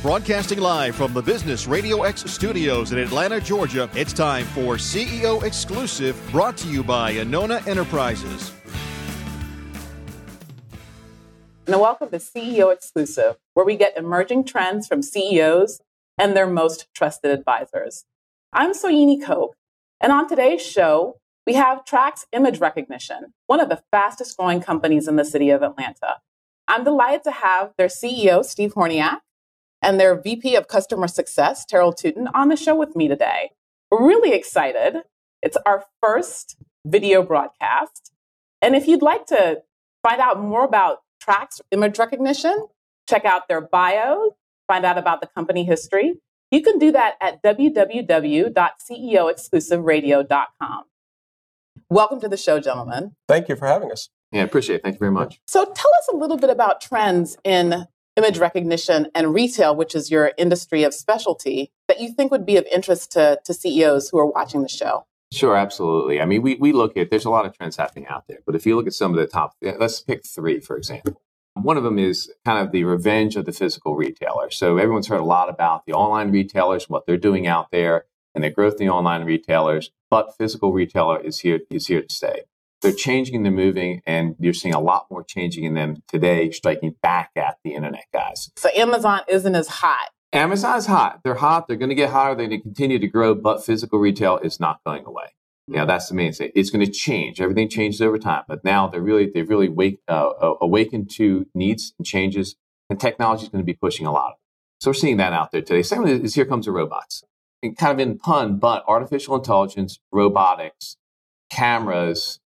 Broadcasting live from the Business Radio X studios in Atlanta, Georgia, it's time for CEO Exclusive, brought to you by Anona Enterprises. And welcome to CEO Exclusive, where we get emerging trends from CEOs and their most trusted advisors. I'm Soyini Koch, and on today's show, we have Trax Image Recognition, one of the fastest growing companies in the city of Atlanta. I'm delighted to have their CEO, Steve Horniak, and their VP of Customer Success, Terrell Tootin, on the show with me today. We're really excited. It's our first video broadcast. And if you'd like to find out more about Trax image recognition, check out their bio, find out about the company history, you can do that at www.ceoexclusiveradio.com. Welcome to the show, gentlemen. Thank you for having us. Yeah, I appreciate it. Thank you very much. So tell us a little bit about trends in image recognition and retail, which is your industry of specialty, that you think would be of interest to, to CEOs who are watching the show? Sure, absolutely. I mean, we, we look at, there's a lot of trends happening out there, but if you look at some of the top, let's pick three, for example. One of them is kind of the revenge of the physical retailer. So everyone's heard a lot about the online retailers, what they're doing out there, and the growth in the online retailers, but physical retailer is here, is here to stay they're changing, they're moving, and you're seeing a lot more changing in them today, striking back at the internet guys. So Amazon isn't as hot. Amazon's hot. They're hot. They're going to get hotter. They're going to continue to grow, but physical retail is not going away. You know, that's the main thing. It's going to change. Everything changes over time, but now they're really they've really wake, uh, awakened to needs and changes, and technology is going to be pushing a lot of. It. So we're seeing that out there today. Second is here comes the robots, and kind of in pun, but artificial intelligence, robotics, cameras,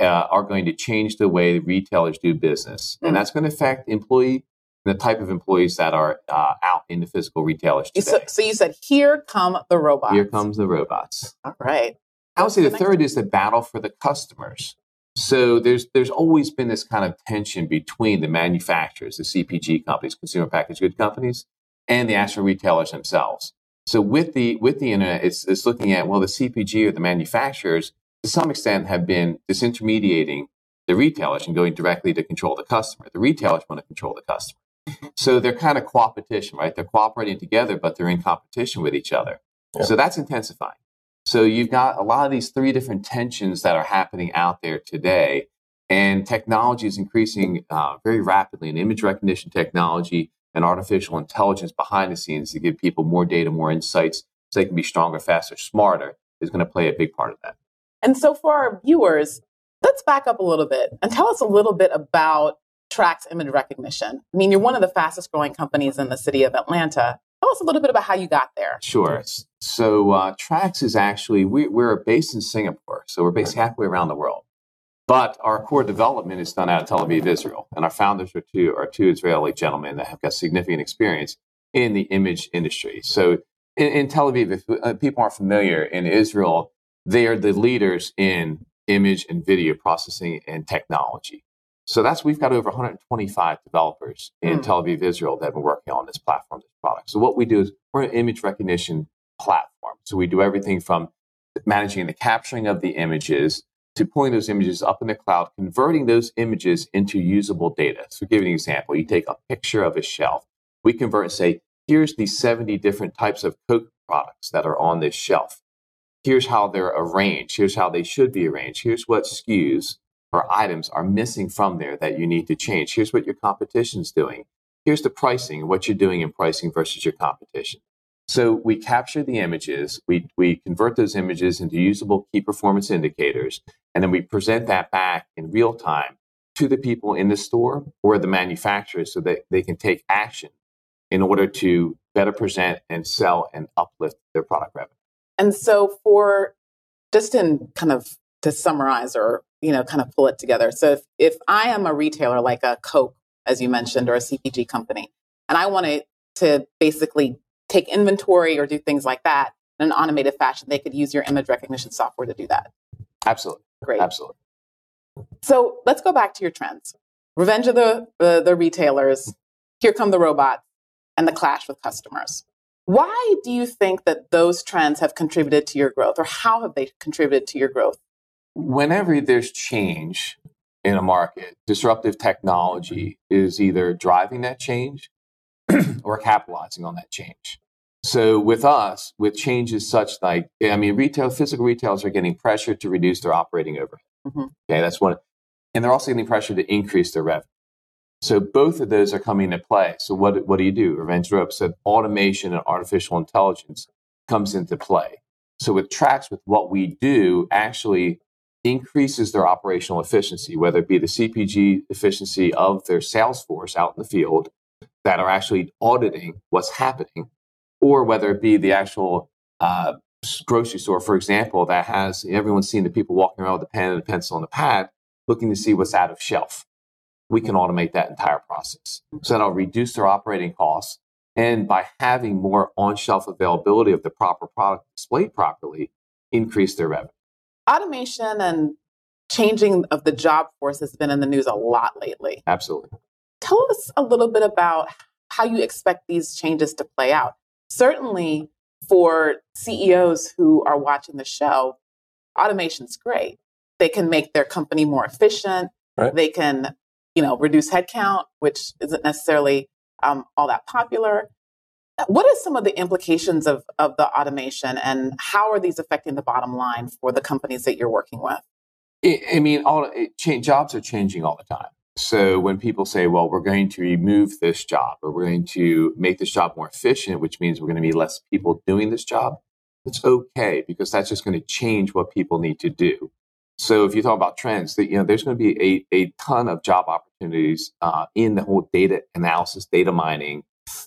uh, are going to change the way retailers do business, mm. and that's going to affect employee the type of employees that are uh, out in the physical retailers today. So, so, you said, "Here come the robots." Here comes the robots. All right. I would say the, the third is the battle for the customers. So there's there's always been this kind of tension between the manufacturers, the CPG companies, consumer packaged good companies, and the actual retailers themselves. So with the with the internet, it's, it's looking at well, the CPG or the manufacturers to some extent have been disintermediating the retailers and going directly to control the customer. The retailers want to control the customer. So they're kind of coopetition, right? They're cooperating together, but they're in competition with each other. Yeah. So that's intensifying. So you've got a lot of these three different tensions that are happening out there today. And technology is increasing uh, very rapidly in image recognition technology and artificial intelligence behind the scenes to give people more data, more insights so they can be stronger, faster, smarter is going to play a big part of that. And so for our viewers, let's back up a little bit and tell us a little bit about Trax image recognition. I mean, you're one of the fastest growing companies in the city of Atlanta. Tell us a little bit about how you got there. Sure. So uh, Trax is actually, we, we're based in Singapore, so we're based halfway around the world. But our core development is done out of Tel Aviv, Israel. And our founders are two, are two Israeli gentlemen that have got significant experience in the image industry. So in, in Tel Aviv, if uh, people aren't familiar, in Israel, they are the leaders in image and video processing and technology. So that's we've got over 125 developers in mm. Tel Aviv, Israel that have been working on this platform, this product. So what we do is we're an image recognition platform. So we do everything from managing the capturing of the images to pulling those images up in the cloud, converting those images into usable data. So give you an example. You take a picture of a shelf. We convert and say, here's the 70 different types of Coke products that are on this shelf here's how they're arranged, here's how they should be arranged, here's what SKUs or items are missing from there that you need to change, here's what your competition's doing, here's the pricing, what you're doing in pricing versus your competition. So we capture the images, we, we convert those images into usable key performance indicators, and then we present that back in real time to the people in the store or the manufacturers so that they can take action in order to better present and sell and uplift their product revenue. And so for just in kind of to summarize or, you know, kind of pull it together. So if, if I am a retailer like a Coke, as you mentioned, or a CPG company, and I want to, to basically take inventory or do things like that in an automated fashion, they could use your image recognition software to do that. Absolutely. Great. Absolutely. So let's go back to your trends. Revenge of the, the, the retailers, here come the robots, and the clash with customers. Why do you think that those trends have contributed to your growth, or how have they contributed to your growth? Whenever there's change in a market, disruptive technology is either driving that change or capitalizing on that change. So with us, with changes such like, I mean, retail, physical retailers are getting pressure to reduce their operating overhead. Mm-hmm. Okay, that's one. And they're also getting pressure to increase their revenue. So both of those are coming into play. So what, what do you do? Revenge Rope said automation and artificial intelligence comes into play. So with Trax with what we do, actually increases their operational efficiency, whether it be the CPG efficiency of their sales force out in the field that are actually auditing what's happening, or whether it be the actual uh, grocery store, for example, that has everyone's seen the people walking around with a pen and a pencil and a pad looking to see what's out of shelf. We can automate that entire process. So that'll reduce their operating costs. And by having more on shelf availability of the proper product displayed properly, increase their revenue automation and changing of the job force has been in the news a lot lately. Absolutely. Tell us a little bit about how you expect these changes to play out. Certainly, for CEOs who are watching the show, automation's great. They can make their company more efficient. Right. They can, you know, reduce headcount, which isn't necessarily um, all that popular. What are some of the implications of, of the automation and how are these affecting the bottom line for the companies that you're working with? I mean, all change, jobs are changing all the time. So when people say, well, we're going to remove this job or we're going to make this job more efficient, which means we're going to be less people doing this job, it's okay because that's just going to change what people need to do. So if you talk about trends, that you know, there's going to be a, a ton of job opportunities uh, in the whole data analysis, data mining,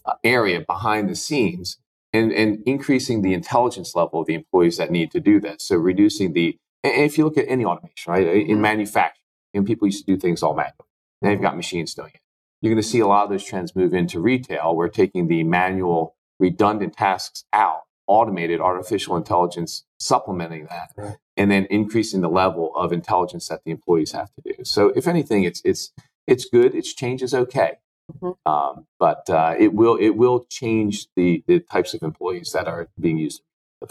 uh, area behind the scenes and, and increasing the intelligence level of the employees that need to do this. So reducing the, and if you look at any automation, right, in mm-hmm. manufacturing, and people used to do things all manually. Now you've got machines doing it. You're going to see a lot of those trends move into retail. We're taking the manual, redundant tasks out, automated artificial intelligence supplementing that, right. And then increasing the level of intelligence that the employees have to do. So if anything, it's it's it's good. Its change is okay. Mm-hmm. Um, but uh, it will it will change the the types of employees that are being used.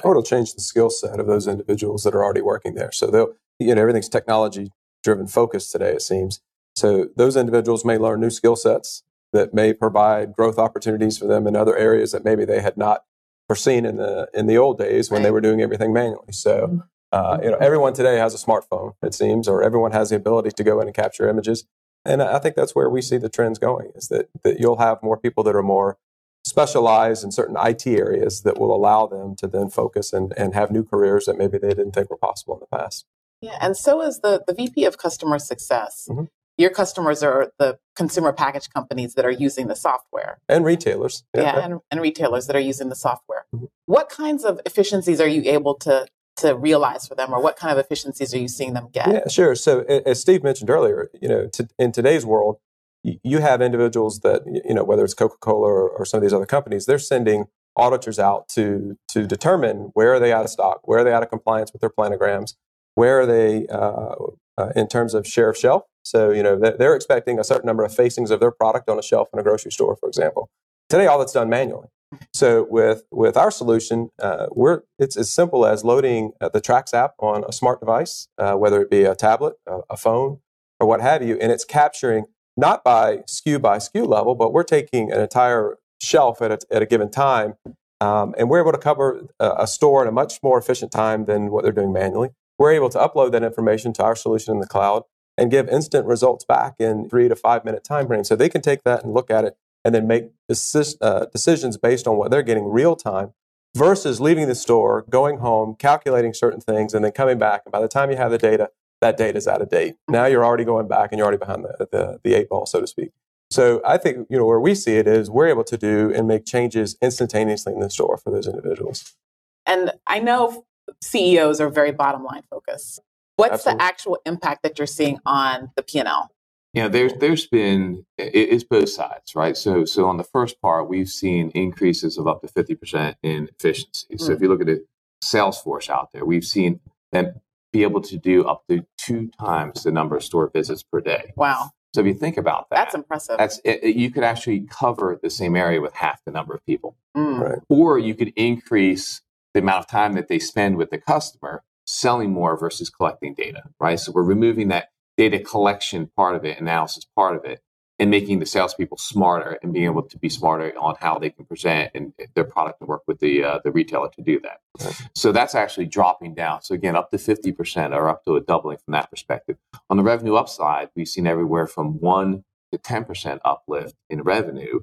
Or it'll change the skill set of those individuals that are already working there. So they'll you know everything's technology driven focus today it seems. So those individuals may learn new skill sets that may provide growth opportunities for them in other areas that maybe they had not foreseen in the in the old days when right. they were doing everything manually. So. Mm-hmm. Uh, you know, everyone today has a smartphone, it seems, or everyone has the ability to go in and capture images. And I think that's where we see the trends going is that, that you'll have more people that are more specialized in certain IT areas that will allow them to then focus and, and have new careers that maybe they didn't think were possible in the past. Yeah, and so is the, the VP of customer success. Mm-hmm. Your customers are the consumer package companies that are using the software. And retailers. Yeah, yeah and, and, retailers that are using the software. Mm-hmm. What kinds of efficiencies are you able to to realize for them, or what kind of efficiencies are you seeing them get? Yeah, sure. So as Steve mentioned earlier, you know, to, in today's world, you have individuals that you know whether it's Coca-Cola or, or, some of these other companies, they're sending auditors out to to determine where are they out of stock, where are they out of compliance with their planograms, where are they uh, uh, in terms of share of shelf. So you know they're expecting a certain number of facings of their product on a shelf in a grocery store, for example. Today, all that's done manually. So with with our solution, uh, we're it's as simple as loading uh, the Trax app on a smart device, uh, whether it be a tablet, a, a, phone, or what have you, and it's capturing not by SKU by SKU level, but we're taking an entire shelf at a, at a given time, um, and we're able to cover a, a store in a much more efficient time than what they're doing manually. We're able to upload that information to our solution in the cloud and give instant results back in three to five minute time frame. So they can take that and look at it and then make uh, decisions based on what they're getting real time versus leaving the store, going home, calculating certain things, and then coming back. And by the time you have the data, that data is out of date. Now you're already going back and you're already behind the, the, the eight ball, so to speak. So I think you know where we see it is we're able to do and make changes instantaneously in the store for those individuals. And I know CEOs are very bottom line focused. What's Absolutely. the actual impact that you're seeing on the P&L? Yeah, there's there's been it's both sides, right? So so on the first part, we've seen increases of up to fifty percent in efficiency. So if you look at the Salesforce out there, we've seen them be able to do up to two times the number of store visits per day. Wow! So if you think about that, that's impressive. That's it, it, you could actually cover the same area with half the number of people, mm. right. or you could increase the amount of time that they spend with the customer selling more versus collecting data, right? So we're removing that data collection part of it, analysis part of it, and making the salespeople smarter and being able to be smarter on how they can present and their product and work with the uh, the retailer to do that. So that's actually dropping down. So again, up to fifty percent or up to a doubling from that perspective. On the revenue upside, we've seen everywhere from one to ten percent uplift in revenue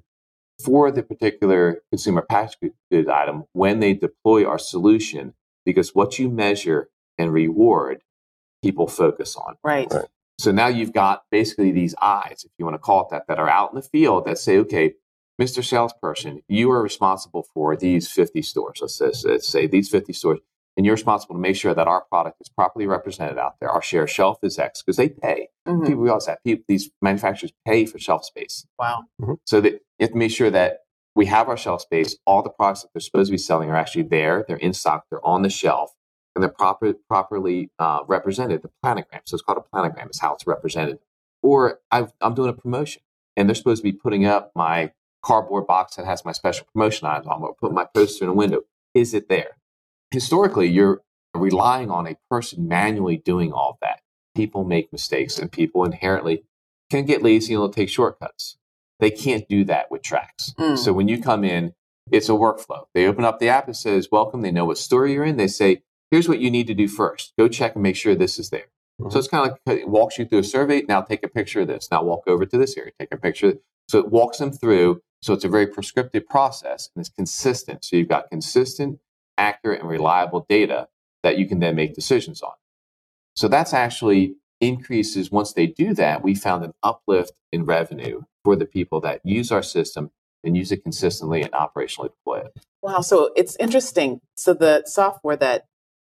for the particular consumer packaged good item when they deploy our solution, because what you measure and reward, people focus on. Right. Right. So now you've got basically these eyes, if you want to call it that, that are out in the field that say, okay, Mr. Salesperson, you are responsible for these 50 stores. Let's say, let's say these 50 stores, and you're responsible to make sure that our product is properly represented out there. Our share of shelf is X because they pay. Mhm. People realize that people, these manufacturers pay for shelf space. Wow. So that you have to make sure that we have our shelf space. All the products that they're supposed to be selling are actually there. They're in stock. They're on the shelf, and they're proper, properly uh, represented. The planogram. So it's called a planogram. Is how it's represented. Or I've, I'm doing a promotion, and they're supposed to be putting up my cardboard box that has my special promotion items on. Or put my poster in a window. Is it there? Historically, you're relying on a person manually doing all that. People make mistakes, and people inherently can get lazy and they'll take shortcuts. They can't do that with Trax. Mm. So when you come in, it's a workflow. They open up the app, it says, Welcome. They know what store you're in. They say, Here's what you need to do first. Go check and make sure this is there. So mm-hmm. it's kind of like it walks you through a survey. Now take a picture of this. Now walk over to this area, take a picture. So it walks them through. So it's a very prescriptive process and it's consistent. So you've got consistent, accurate, and reliable data that you can then make decisions on. So that's actually increases once they do that. We found an uplift in revenue for the people that use our system and use it consistently and operationally deploy it. Wow. So it's interesting. So the software that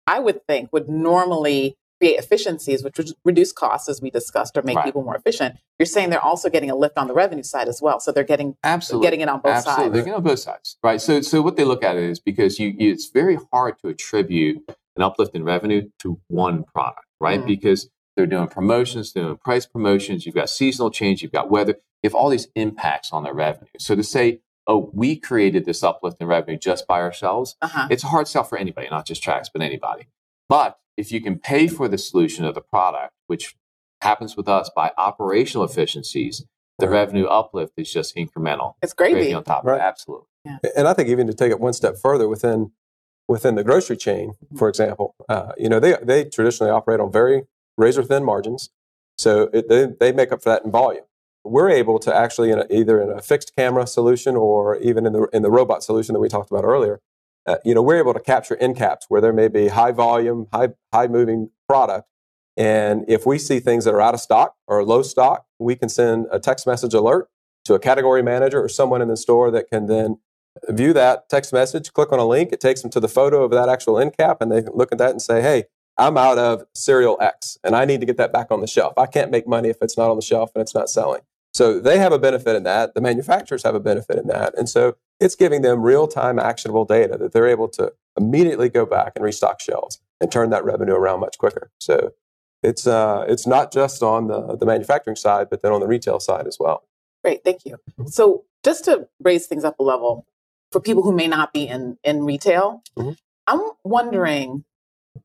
I would think would normally create efficiencies, which would reduce costs, as we discussed, or make Right. people more efficient. You're saying they're also getting a lift on the revenue side as well. So they're getting Absolutely. getting it on both Absolutely. They're getting on both sides, right? So, so what they look at is because you, you, it's very hard to attribute an uplift in revenue to one product, right? Mm. Because they're doing promotions, they're doing price promotions, you've got seasonal change, you've got weather, you have all these impacts on their revenue. So to say, oh, we created this uplift in revenue just by ourselves, Uh-huh. it's a hard sell for anybody, not just Trax, but anybody. But if you can pay for the solution of the product, which happens with us by operational efficiencies, the revenue uplift is just incremental. It's Gravy gravy. on top of Right. it. Absolutely. And I think even to take it one step further within within the grocery chain, for example, uh, you know they they traditionally operate on very razor thin margins, so it, they they make up for that in volume. We're able to actually in a, either in a fixed camera solution or even in the in the robot solution that we talked about earlier, uh, you know we're able to capture end caps where there may be high volume, high high moving product, and if we see things that are out of stock or low stock, we can send a text message alert to a category manager or someone in the store that can then view that text message, click on a link, it takes them to the photo of that actual end cap, and they look at that and say, hey, I'm out of cereal X and I need to get that back on the shelf. I can't make money if it's not on the shelf and it's not selling. So they have a benefit in that. The manufacturers have a benefit in that. And so it's giving them real time actionable data that they're able to immediately go back and restock shelves and turn that revenue around much quicker. So it's, uh, it's not just on the, the manufacturing side, but then on the retail side as well. Great, thank you. So just to raise things up a level for people who may not be in in retail, Mhm. I'm wondering,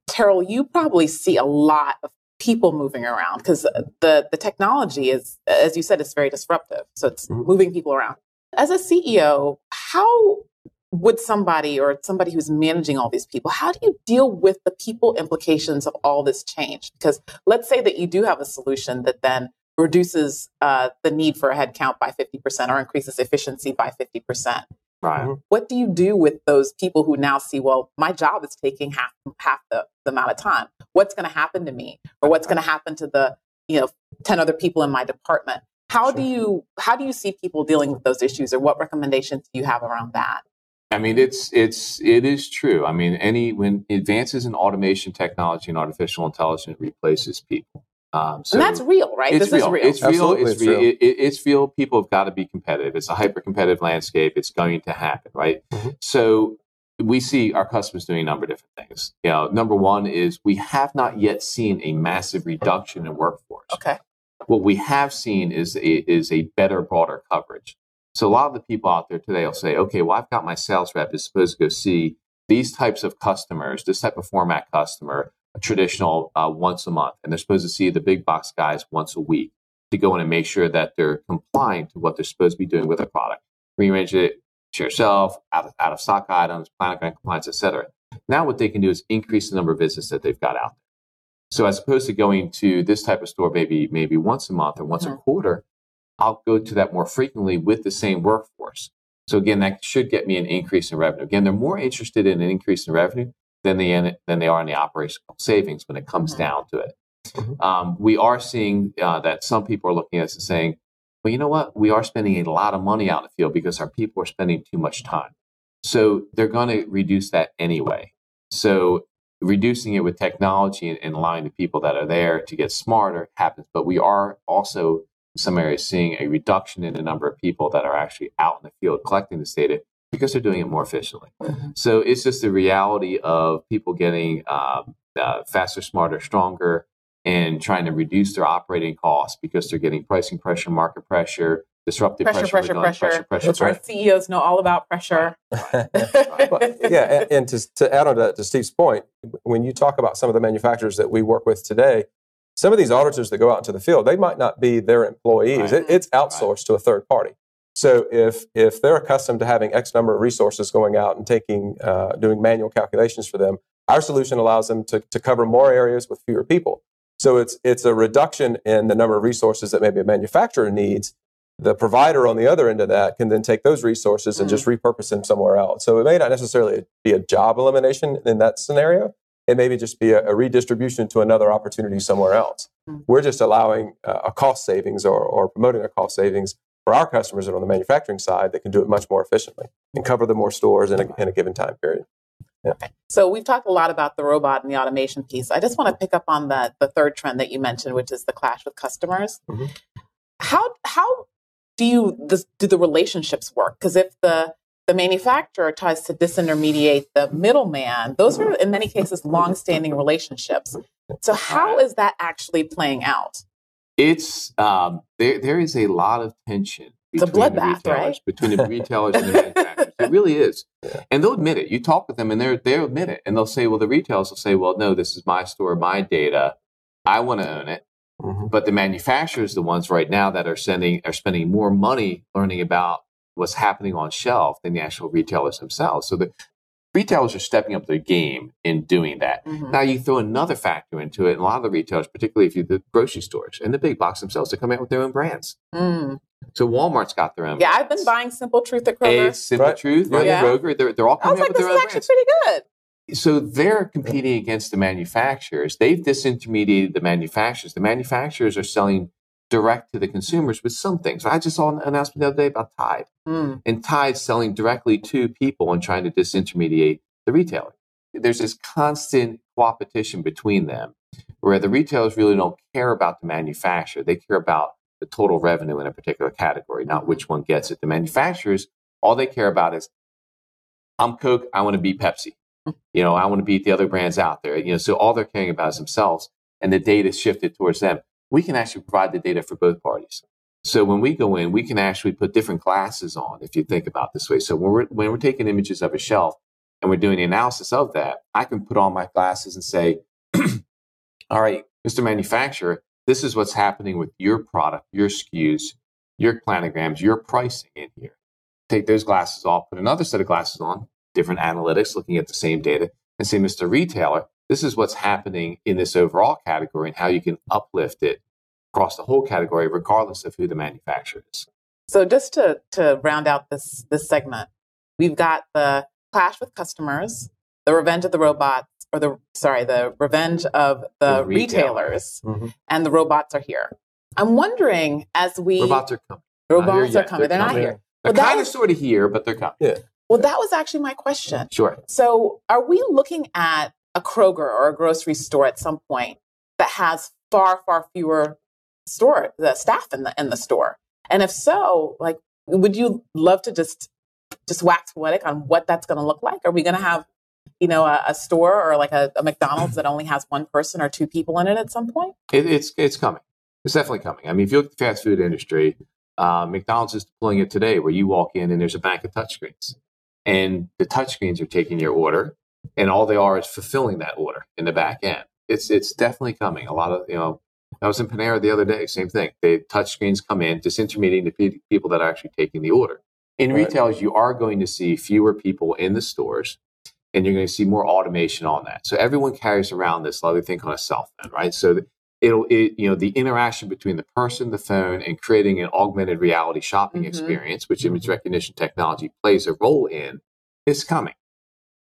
Terrell, you probably see a lot of people moving around because the the technology is, as you said, it's very disruptive. So it's Mhm. moving people around. As a CEO, how would somebody or somebody who's managing all these people, how do you deal with the people implications of all this change? Because let's say that you do have a solution that then reduces uh, the need for a headcount by 50% or increases efficiency by 50%. Right. Mhm. What do you do with those people who now see, well, my job is taking half half the, the amount of time. What's going to happen to me? Or what's going to happen to the, you know, 10 other people in my department? How do you how do you see people dealing with those issues or what recommendations do you have around that? I mean, it's it's it is true. I mean, any when advances in automation technology and artificial intelligence replaces people. Um, so and that's real, right? it's this real. is real. It's real. Absolutely, It's it's real. real. It, it- it's real. People have got to be competitive. It's a hyper competitive landscape. It's going to happen, right? Mhm. So we see our customers doing a number of different things. You know, number one is we have not yet seen a massive reduction in workforce. okay. What we have seen is a, is a better, broader coverage. So a lot of the people out there today will say, okay, well, I've got my sales rep is supposed to go see these types of customers, this type of format customer, a traditional uh, once a month, and they're supposed to see the big box guys once a week. to go in and make sure that they're complying to what they're supposed to be doing with their product. Rearrange it to yourself, out of, out of stock items, planogram compliance, etc. Now what they can do is increase the number of visits that they've got out there. So as opposed to going to this type of store maybe maybe once a month or once mm-hmm. a quarter, I'll go to that more frequently with the same workforce. So again, that should get me an increase in revenue. Again, they're more interested in an increase in revenue than they than they are in the operational savings when it comes mm-hmm. down to it. Mm-hmm. Um, we are seeing uh, that some people are looking at us and saying, well, you know what? We are spending a lot of money out in the field because our people are spending too much time. So they're going to reduce that anyway. So reducing it with technology and, and, allowing the people that are there to get smarter happens. But we are also in some areas seeing a reduction in the number of people that are actually out in the field collecting this data because they're doing it more efficiently. Mm-hmm. So it's just the reality of people getting um, uh, faster, smarter, stronger, and trying to reduce their operating costs because they're getting pricing pressure, market pressure, disruptive pressure, pressure, pressure, pressure, pressure, pressure. Our CEOs know all about pressure. well, yeah, and, and to, to, add on to, to Steve's point, when you talk about some of the manufacturers that we work with today, some of these auditors that go out into the field, they might not be their employees. Right. It, it's outsourced right. to a third party. So if if they're accustomed to having X number of resources going out and taking uh, doing manual calculations for them, our solution allows them to, to cover more areas with fewer people. So it's it's a reduction in the number of resources that maybe a manufacturer needs. The provider on the other end of that can then take those resources and mm just repurpose them somewhere else. So it may not necessarily be a job elimination in that scenario. It may just be a, a redistribution to another opportunity somewhere else. mm We're just allowing uh, a cost savings or, or promoting a cost savings for our customers that are on the manufacturing side that can do it much more efficiently and cover the more stores in a, in a given time period. Yeah. So we've talked a lot about the robot and the automation piece. I just want to pick up on the the third trend that you mentioned, which is the clash with customers. Mm-hmm. How how do you this, do the relationships work? Because if the the manufacturer tries to disintermediate the middleman, those are in many cases long-standing relationships. So how is that actually playing out? It's um, there. There is a lot of tension. It's a bloodbath, right? Between the retailers and the manufacturers. It really is. Yeah. And they'll admit it. You talk with them and they're, they'll admit it. And they'll say, well, the retailers will say, well, no, this is my store, my data. I want to own it. Mm-hmm. But the manufacturers, the ones right now that are sending, are spending more money learning about what's happening on shelf than the actual retailers themselves. So the retailers are stepping up their game in doing that. Mm-hmm. Now you throw another factor into it. And a lot of the retailers, particularly if you the grocery stores and the big box themselves, they come out with their own brands. Mm. So Walmart's got their own. Yeah, I've been buying Simple Truth at Kroger. A Simple right. Truth, right? Yeah. Kroger. They're, they're all coming like, up with their own brands. actually pretty good. So they're competing against the manufacturers. They've disintermediated the manufacturers. The manufacturers are selling direct to the consumers with some things. I just saw an announcement the other day about Tide, mm. and Tide selling directly to people and trying to disintermediate the retailer. There's this constant competition between them, where the retailers really don't care about the manufacturer; they care about the total revenue in a particular category, not which one gets it. The manufacturers, all they care about is, I'm Coke, I want to beat Pepsi. You know, I want to beat the other brands out there. You know, so all they're caring about is themselves, and the data shifted towards them. We can actually provide the data for both parties. So when we go in, we can actually put different glasses on. If you think about this way, so when we're when we're taking images of a shelf and we're doing the analysis of that, I can put on my glasses and say, "All right, Mr. Manufacturer, this is what's happening with your product, your SKUs, your planograms, your pricing in here. Take those glasses off, put another set of glasses on, different analytics, looking at the same data, and say, Mr. Retailer, this is what's happening in this overall category and how you can uplift it across the whole category, regardless of who the manufacturer is. So just to, to round out this, this segment, we've got the clash with customers, the revenge of the robots, or the sorry, the revenge of the, the retailers, mm-hmm. and the robots are here. I'm wondering as we robots are coming. Robots are coming. They're, they're coming. not here. They're well, kind of sort of here, but they're coming. Yeah. Well, that was actually my question. Sure. So, are we looking at a Kroger or a grocery store at some point that has far, far fewer store the staff in the in the store? And if so, like, would you love to just just wax poetic on what that's going to look like? Are we going to have you know, a, a store or like a, a, McDonald's that only has one person or two people in it at some point? It, it's it's coming. It's definitely coming. I mean, if you look at the fast food industry, uh, McDonald's is deploying it today, where you walk in and there's a bank of touchscreens, and the touchscreens are taking your order, and all they are is fulfilling that order in the back end. It's it's definitely coming. A lot of you know, I was in Panera the other day. Same thing. They touch screens come in, disintermediating the pe- people that are actually taking the order. In Right. retailers, you are going to see fewer people in the stores, and you're going to see more automation on that. So everyone carries around this lovely thing on a cell phone, right? So it'll, it, you know, the interaction between the person, the phone, and creating an augmented reality shopping Mhm. experience, which image recognition technology plays a role in, is coming.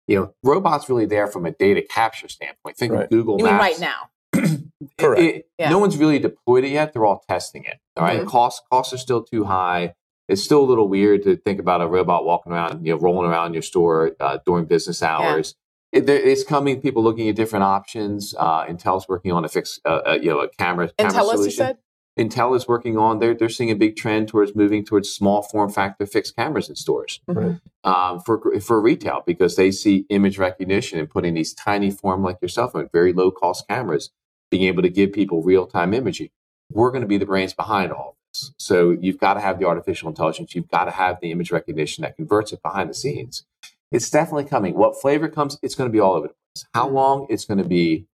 You know, robots really there from a data capture standpoint. Think Right. of Google You mean Maps. right now? Correct. It- Yeah. No one's really deployed it yet. They're all testing it. All right? Mhm. Costs costs are still too high. It's still a little weird to think about a robot walking around, you know, rolling around your store uh, during business hours. It, it's coming. People looking at different options. Uh, Intel's working on a fixed, uh, uh, you know, a camera. And camera tell us, you solution. said? Intel is working on. They're they're seeing a big trend towards moving towards small form factor fixed cameras in stores Mhm. um, for for retail because they see image recognition and putting these tiny form like your cell phone, very low cost cameras, being able to give people real time imaging. We're going to be the brains behind all of this. So you've got to have the artificial intelligence. You've got to have the image recognition that converts it behind the scenes. It's definitely coming. What flavor comes? It's going to be all over the place. How long? It's going to be.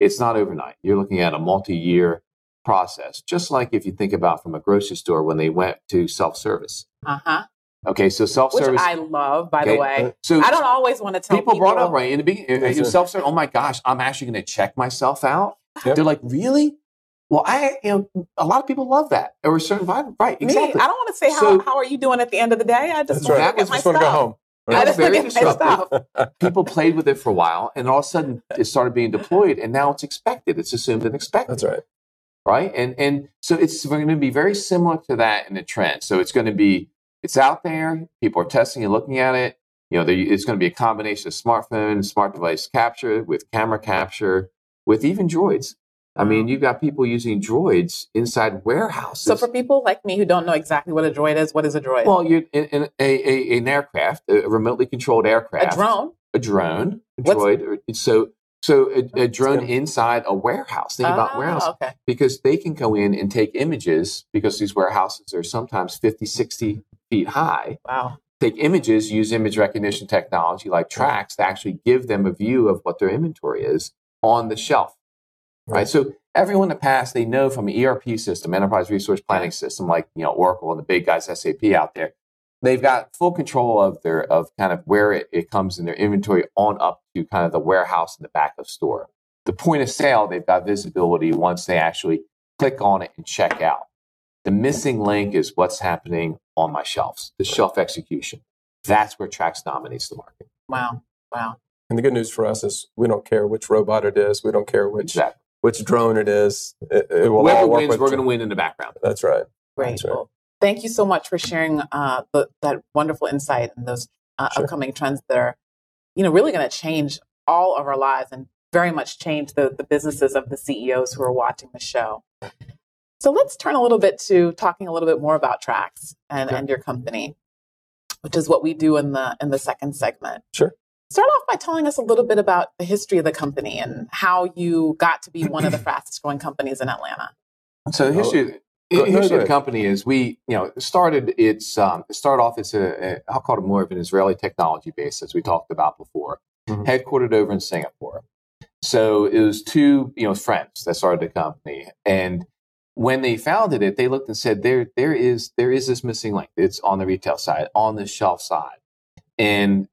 It's not overnight. You're looking at a multi year process. Just like if you think about from a grocery store when they went to self service. Uh huh. Okay, so self service. Which. I love, by the way. So I don't always want to tell people, people. brought up right in the beginning. Yes, you self service. Oh my gosh, I'm actually going to check myself out. Yep. They're like, really? Well, I, you know, a lot of people love that or a certain vibe. Right, Me, exactly. I don't want to say how, So- how are you doing at the end of the day. I just want right. to get my just want to go stuff. home. I That's just want very to get my disruptive. stuff. people played with it for a while, and all of a sudden it started being deployed, and now it's expected. It's assumed and expected. That's right. Right? And and so it's going to be very similar to that in the trend. So it's going to be it's out there. People are testing and looking at it. You know, there- it's going to be a combination of smartphone, smart device capture with camera capture, with even droids. I mean, mm-hmm. you've got people using droids inside warehouses. So for people like me who don't know exactly what a droid is, what is a droid? well, you're in, in a, a, an aircraft, a remotely controlled aircraft, a drone. a drone, a What's- droid. So so a, a drone inside a warehouse. Think about Ah, warehouse Okay. because they can go in and take images because these warehouses are sometimes 50, 60 feet high. Wow. Take images, use image recognition technology like Trax to actually give them a view of what their inventory is on the shelf. Right. Right. So everyone in the past, they know from an ERP system, enterprise resource planning system, like you know Oracle and the big guys SAP out there, they've got full control of their of kind of where it, it comes in their inventory on up to kind of the warehouse in the back of store. The point of sale, they've got visibility once they actually click on it and check out. The missing link is what's happening on my shelves, the shelf execution. That's where Trax dominates the market. Wow. Wow. And the good news for us is we don't care which robot it is. We don't care which Exactly. which drone it is. It, it will Whoever all work wins, with we're going to win in the background. That's right. Great. That's right. Well, thank you so much for sharing uh, the, that wonderful insight and those uh, Sure. upcoming trends that are, you know, really going to change all of our lives and very much change the, the businesses of the CEOs who are watching the show. So let's turn a little bit to talking a little bit more about Trax and, Okay. and your company, which is what we do in the in the second segment. Sure. Start off by telling us a little bit about the history of the company and how you got to be one of the fastest growing companies in Atlanta. So the history, Go- the no, history of the company is we, you know, started. It's um, it started off as a, a I'll call it more of an Israeli technology base, as we talked about before, Mhm. headquartered over in Singapore. So it was two, you know, friends that started the company, and when they founded it, they looked and said, "There, there is, there is this missing link. It's on the retail side, on the shelf side, and."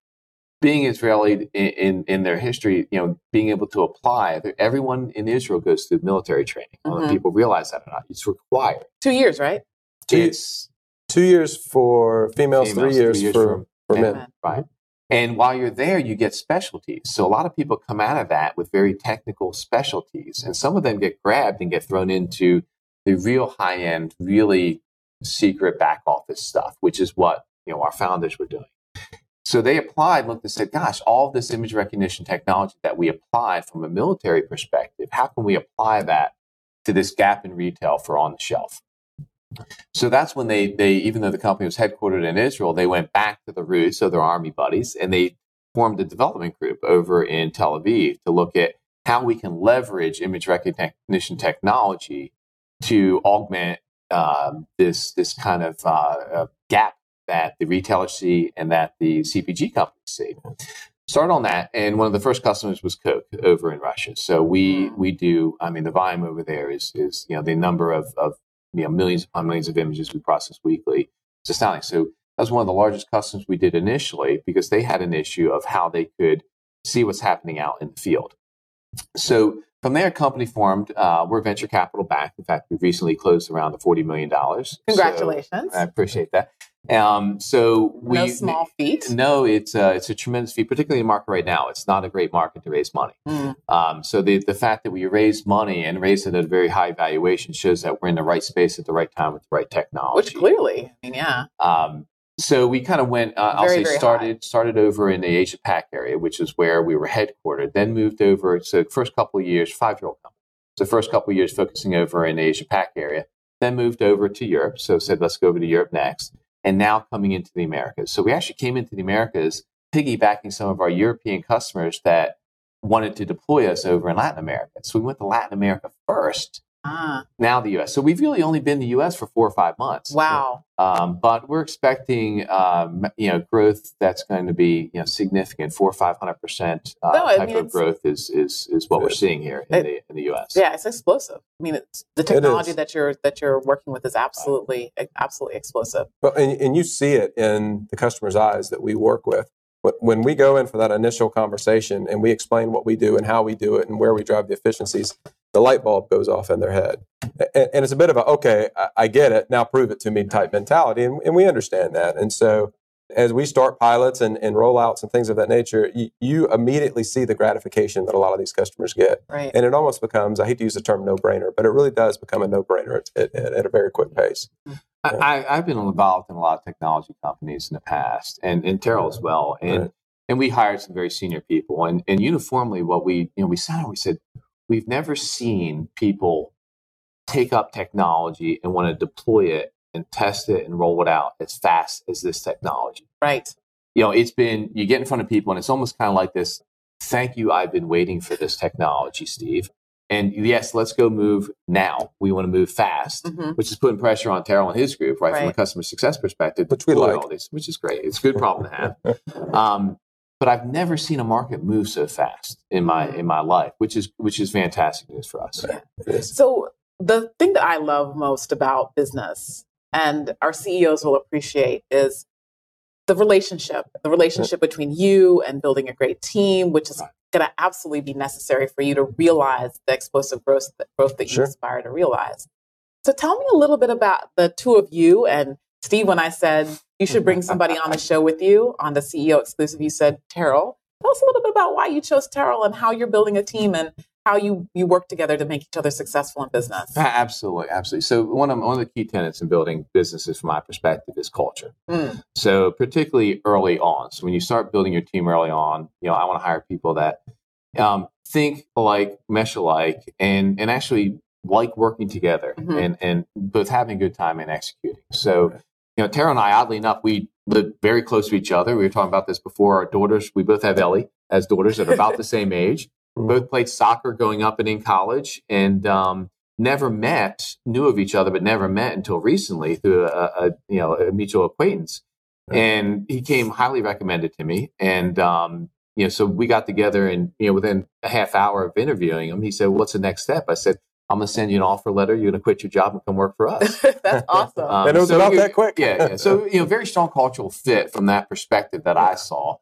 Being Israeli in, in, in their history, you know, being able to apply, everyone in Israel goes through military training. I don't know if Mhm. people realize that or not. It's required. Two years, right? Two- It's Two years for females, Females, three years, three years for, for men. men. right. And while you're there, you get specialties. So a lot of people come out of that with very technical specialties, and some of them get grabbed and get thrown into the real high end, really secret back office stuff, which is what you know our founders were doing. So they applied, looked and said, "Gosh, all this image recognition technology that we applied from a military perspective, how can we apply that to this gap in retail for on the shelf?" So that's when they, they, even though the company was headquartered in Israel, they went back to the roots of their army buddies and they formed a development group over in Tel Aviv to look at how we can leverage image recognition technology to augment um, this this kind of uh, uh, gap that the retailers see and that the CPG companies see. Start on that, and one of the first customers was Coke over in Russia. So we we do. I mean, the volume over there is is you know the number of of you know millions upon millions of images we process weekly. It's astounding. So that was one of the largest customers we did initially because they had an issue of how they could see what's happening out in the field. So from there, a company formed. Uh, we're venture capital backed. In fact, we've recently closed around the forty million dollars. Congratulations! So I appreciate that. Um, so we no small feat. No, it's uh, it's a tremendous feat, particularly in the market right now. It's not a great market to raise money. Mm. Um, so the the fact that we raised money and raised it at a very high valuation shows that we're in the right space at the right time with the right technology. Which clearly, I mean, yeah. Um, so we kind of went. Uh, I'll say started high. started over in the Asia Pac area, which is where we were headquartered. Then moved over. So first couple of years, five year old company. So first couple of years focusing over in the Asia Pac area. Then moved over to Europe. So said let's go over to Europe next. And now coming into the Americas. So we actually came into the Americas piggybacking some of our European customers that wanted to deploy us over in Latin America. So we went to Latin America first. Ah, Now the U.S. So we've really only been in the U.S. for four or five months. wow. Um, but we're expecting, um, you know, growth that's going to be, you know, significant. Four or five hundred percent uh, I type mean, of growth is is is what we're seeing here in It- the in the U.S. Yeah, it's explosive. I mean, it's the technology is. that you're that you're working with is absolutely absolutely explosive. Well, and, and you see it in the customer's eyes that we work with. But when we go in for that initial conversation and we explain what we do and how we do it and where we drive the efficiencies, the light bulb goes off in their head. And, and it's a bit of a, okay, I, I get it, now prove it to me type mentality. And, and we understand that. And so as we start pilots and, and rollouts and things of that nature, you, you immediately see the gratification that a lot of these customers get. Right. And it almost becomes, I hate to use the term no brainer, but it really does become a no brainer at, at, at a very quick pace. Mm-hmm. I, I, I've been involved in a lot of technology companies in the past, and and Terrell as well, and Right. and we hired some very senior people, and and uniformly, what we you know we sat and we said we've never seen people take up technology and want to deploy it and test it and roll it out as fast as this technology. Right. you know, it's been, you get in front of people and it's almost kind of like this thank you, I've been waiting for this technology, Steve. And yes, let's go move now. We want to move fast, Mhm. which is putting pressure on Terrell and his group, right, from a customer success perspective, Which we deploy like. all these, which is great. It's a good problem to have. um, but I've never seen a market move so fast in my mm. in my life, which is which is fantastic news for us. It is. So the thing that I love most about business and our CEOs will appreciate is the relationship, the relationship between you and building a great team, which is going to absolutely be necessary for you to realize the explosive growth, growth that you Sure. aspire to realize. So tell me a little bit about the two of you and Steve. When I said you should bring somebody on the show with you on the CEO exclusive, you said Terrell. Tell us a little bit about why you chose Terrell and how you're building a team and how you you work together to make each other successful in business. Absolutely, absolutely. So one of one of the key tenets in building businesses, from my perspective, is culture. Mm. So particularly early on, so when you start building your team early on, you know, I want to hire people that um, think alike, mesh alike, and and actually like working together, Mhm. and and both having a good time and executing. So, you know, Tara and I, oddly enough, we live very close to each other. We were talking about this before. Our daughters, we both have Ellie as daughters that are about the same age. Mhm. Both played soccer going up and in college, and um, never met, knew of each other, but never met until recently through a, a you know a mutual acquaintance. And he came highly recommended to me, and um, you know, so we got together, and you know, within a half hour of interviewing him, he said, "What's the next step?" I said, "I'm going to send you an offer letter. You're going to quit your job and come work for us." That's awesome. Um, And it was so about that quick. yeah, yeah. So you know, very strong cultural fit from that perspective that I saw,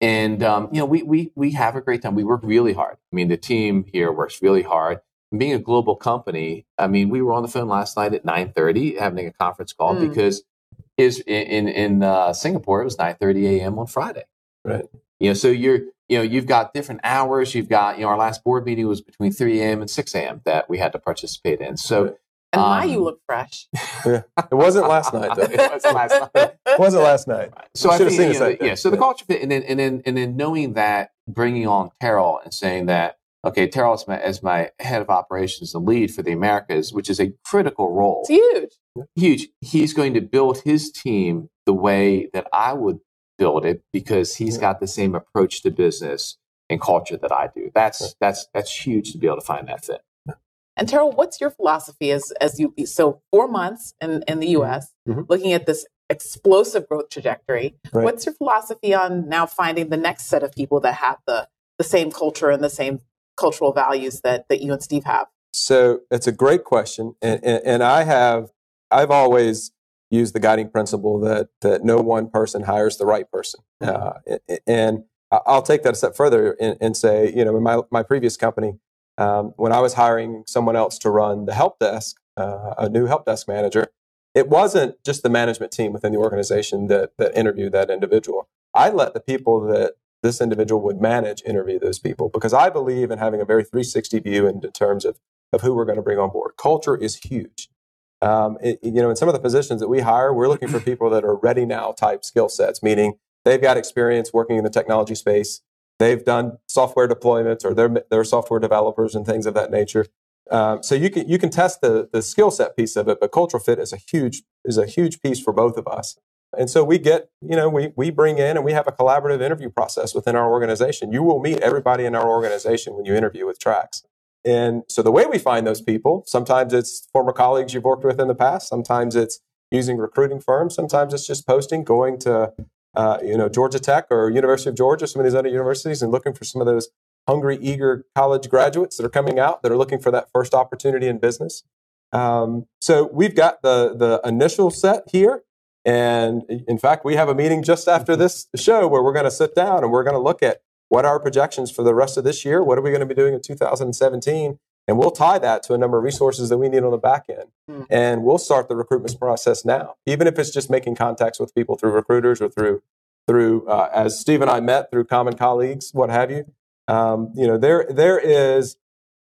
and um, you know, we we we have a great time. We work really hard. I mean, the team here works really hard. And being a global company, I mean, we were on the phone last night at nine thirty having a conference call Mm. because is in in uh, Singapore it was nine thirty a.m. on Friday. Right. You know, so you're you know you've got different hours. You've got you know our last board meeting was between three a.m. and six a.m. that we had to participate in. So and why um, you look fresh. It wasn't last night, though. it wasn't last night. It wasn't last night. So You I should have seen you know, that yeah. So the culture fit, and then and then and then knowing that, bringing on Terrell and saying that, okay, Terrell is my, as my head of operations and lead for the Americas, which is a critical role, It's huge. huge. He's going to build his team the way that I would build it because he's Yeah. got the same approach to business and culture that I do. That's that's that's huge to be able to find that fit. And Terrell, what's your philosophy as as you so four months in, in the US, Mhm. looking at this explosive growth trajectory. Right. What's your philosophy on now finding the next set of people that have the the same culture and the same cultural values that that you and Steve have? So it's a great question, and, and, and I have I've always used the guiding principle that that no one person hires the right person, uh, and I'll take that a step further and, and say, you know, in my my previous company, um, when I was hiring someone else to run the help desk, uh, a new help desk manager, it wasn't just the management team within the organization that that interviewed that individual. I let the people that this individual would manage interview those people because I believe in having a very 360 view in terms of of who we're going to bring on board. Culture is huge. Um, it, you know, in some of the positions that we hire, we're looking for people that are ready now type skill sets, meaning they've got experience working in the technology space. They've done software deployments or they're, they're software developers and things of that nature. Um, so you can you can test the the skill set piece of it, but cultural fit is a huge is a huge piece for both of us. And so we get, you know, we, we bring in and we have a collaborative interview process within our organization. You will meet everybody in our organization when you interview with Trax. And so the way we find those people, sometimes it's former colleagues you've worked with in the past, sometimes it's using recruiting firms, sometimes it's just posting, going to uh, you know Georgia Tech or University of Georgia, some of these other universities, and looking for some of those hungry, eager college graduates that are coming out that are looking for that first opportunity in business. Um, so we've got the the initial set here, and in fact, we have a meeting just after this show where we're going to sit down and we're going to look at what are our projections for the rest of this year? What are we going to be doing in 2017? And we'll tie that to a number of resources that we need on the back end. Mm. And we'll start the recruitment process now, even if it's just making contacts with people through recruiters or through, through uh, as Steve and I met through common colleagues, what have you. Um, you know, there, there is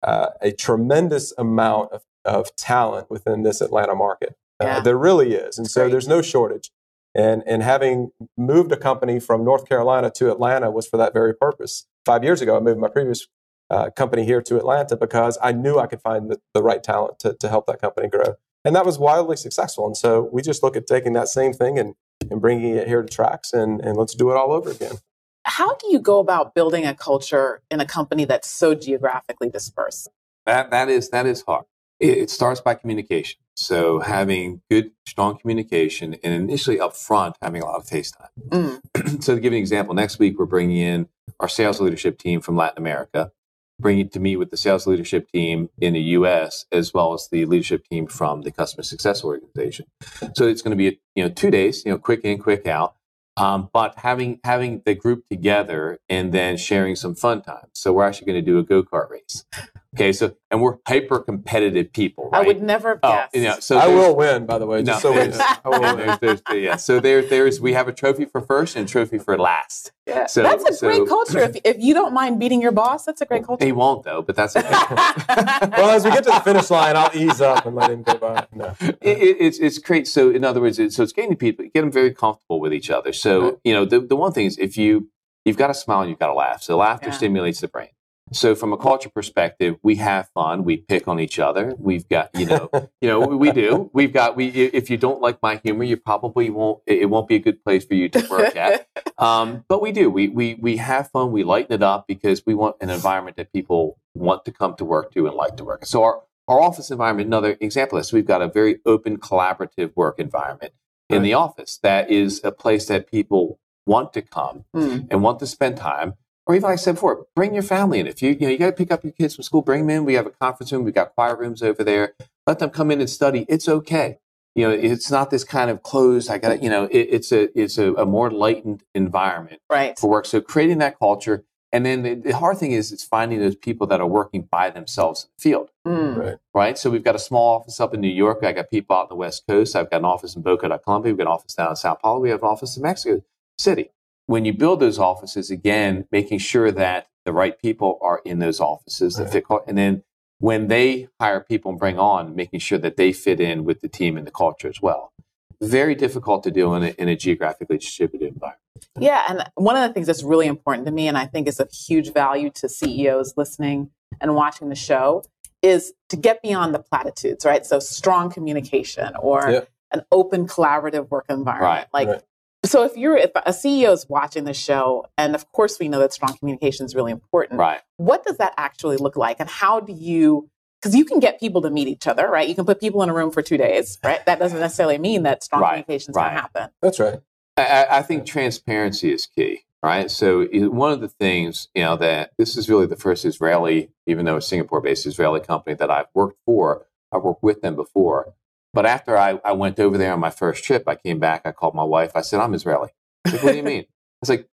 uh, a tremendous amount of, of talent within this Atlanta market. Uh, yeah. there really is. And so Great. there's no shortage. And, and having moved a company from North Carolina to Atlanta was for that very purpose. Five years ago, I moved my previous uh, company here to Atlanta because I knew I could find the, the right talent to, to help that company grow. And that was wildly successful. And so we just look at taking that same thing and, and bringing it here to Trax and, and let's do it all over again. How do you go about building a culture in a company that's so geographically dispersed? That, that, is, that is hard. It, it starts by communication. So having good, strong communication, and initially up front, having a lot of face time. Mm. so to give you an example, next week we're bringing in our sales leadership team from Latin America, bringing to meet with the sales leadership team in the U.S. as well as the leadership team from the customer success organization. So it's going to be you know two days, you know, quick in, quick out. Um, but having having the group together and then sharing some fun times. So we're actually going to do a go kart race. Okay, so and we're hyper competitive people. Right? I would never oh, You know, so I will win, by the way. Just no, so we I will win. There's, there's, yeah. So there, there's we have a trophy for first and a trophy for last. Yeah, so, that's a so, great culture. If, if you don't mind beating your boss, that's a great culture. He won't though, but that's okay. well, as we get to the finish line, I'll ease up and let him go by. No. It, it, it's it's great. So in other words, it, so it's getting people get them very comfortable with each other. So right. you know, the the one thing is if you you've got to smile and you've got to laugh. So laughter yeah. stimulates the brain. So from a culture perspective, we have fun. We pick on each other. We've got, you know, you know, we do. We've got, we, if you don't like my humor, you probably won't, it won't be a good place for you to work at. Um, but we do. We, we, we have fun. We lighten it up because we want an environment that people want to come to work to and like to work. So our, our office environment, another example is we've got a very open, collaborative work environment in the office that is a place that people want to come mm. and want to spend time or even like I said before, bring your family in. If you, you know, you got to pick up your kids from school, bring them in. We have a conference room. We've got quiet rooms over there. Let them come in and study. It's okay. You know, it's not this kind of closed. I got to, you know, it, it's a it's a, a, more lightened environment right. for work. So creating that culture, and then the, the, hard thing is it's finding those people that are working by themselves in the field. Mm. Right. right. So we've got a small office up in New York. I got people out on the West Coast. I've got an office in Boca Columbia. We've got an office down in Sao Paulo. We have an office in Mexico City. When you build those offices, again, making sure that the right people are in those offices right. that fit. And then when they hire people and bring on, making sure that they fit in with the team and the culture as well. Very difficult to do in a, in a geographically distributed environment. Yeah, and one of the things that's really important to me, and I think is of huge value to CEOs listening and watching the show, is to get beyond the platitudes, right? So strong communication or yep. an open collaborative work environment. Right, like right. So if you're if a CEO is watching the show, and of course we know that strong communication is really important. Right. What does that actually look like, and how do you because you can get people to meet each other, right? You can put people in a room for two days, right? That doesn't necessarily mean that strong Right, communication is right. going to happen. That's right. I- I, I think transparency is key, right? So one of the things, you know, that this is really the first Israeli, even though it's Singapore-based Israeli company that I've worked for. I've worked with them before, but after I, I went over there on my first trip, I came back. I called my wife. I said, "I'm Israeli." Like, what do you mean? I was like,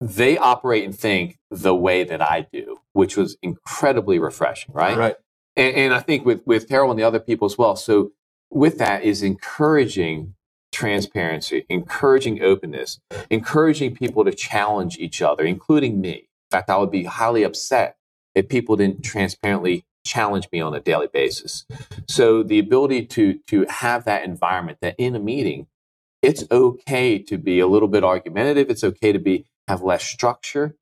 they operate and think the way that I do, which was incredibly refreshing, right? Right. and, and I think with with Terrell and the other people as well. So with that is encouraging transparency, encouraging openness, encouraging people to challenge each other, including me. In fact, I would be highly upset if people didn't transparently challenge me on a daily basis. So the ability to to have that environment that in a meeting, it's okay to be a little bit argumentative. It's okay to be have less structure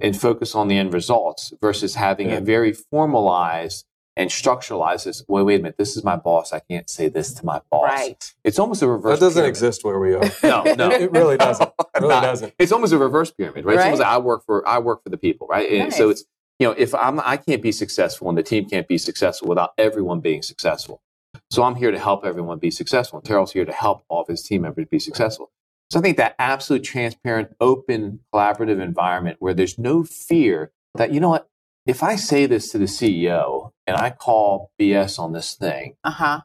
and focus on the end results versus having Yeah. a very formalized and structuralized this. Wait, wait a minute. This is my boss. I can't say this to my boss. Right. It's almost a reverse. That doesn't pyramid. exist where we are. No, no. it really doesn't. It really Not- doesn't. It's almost a reverse pyramid, right? It's almost like I work for I work for the people, right? And so it's you know if I'm I can't be successful and the team can't be successful without everyone being successful. So I'm here to help everyone be successful. And Terrell's here to help all of his team members be successful. So I think that absolute transparent, open, collaborative environment where there's no fear that you know what if I say this to the CEO and I call BS on this thing, Uh huh.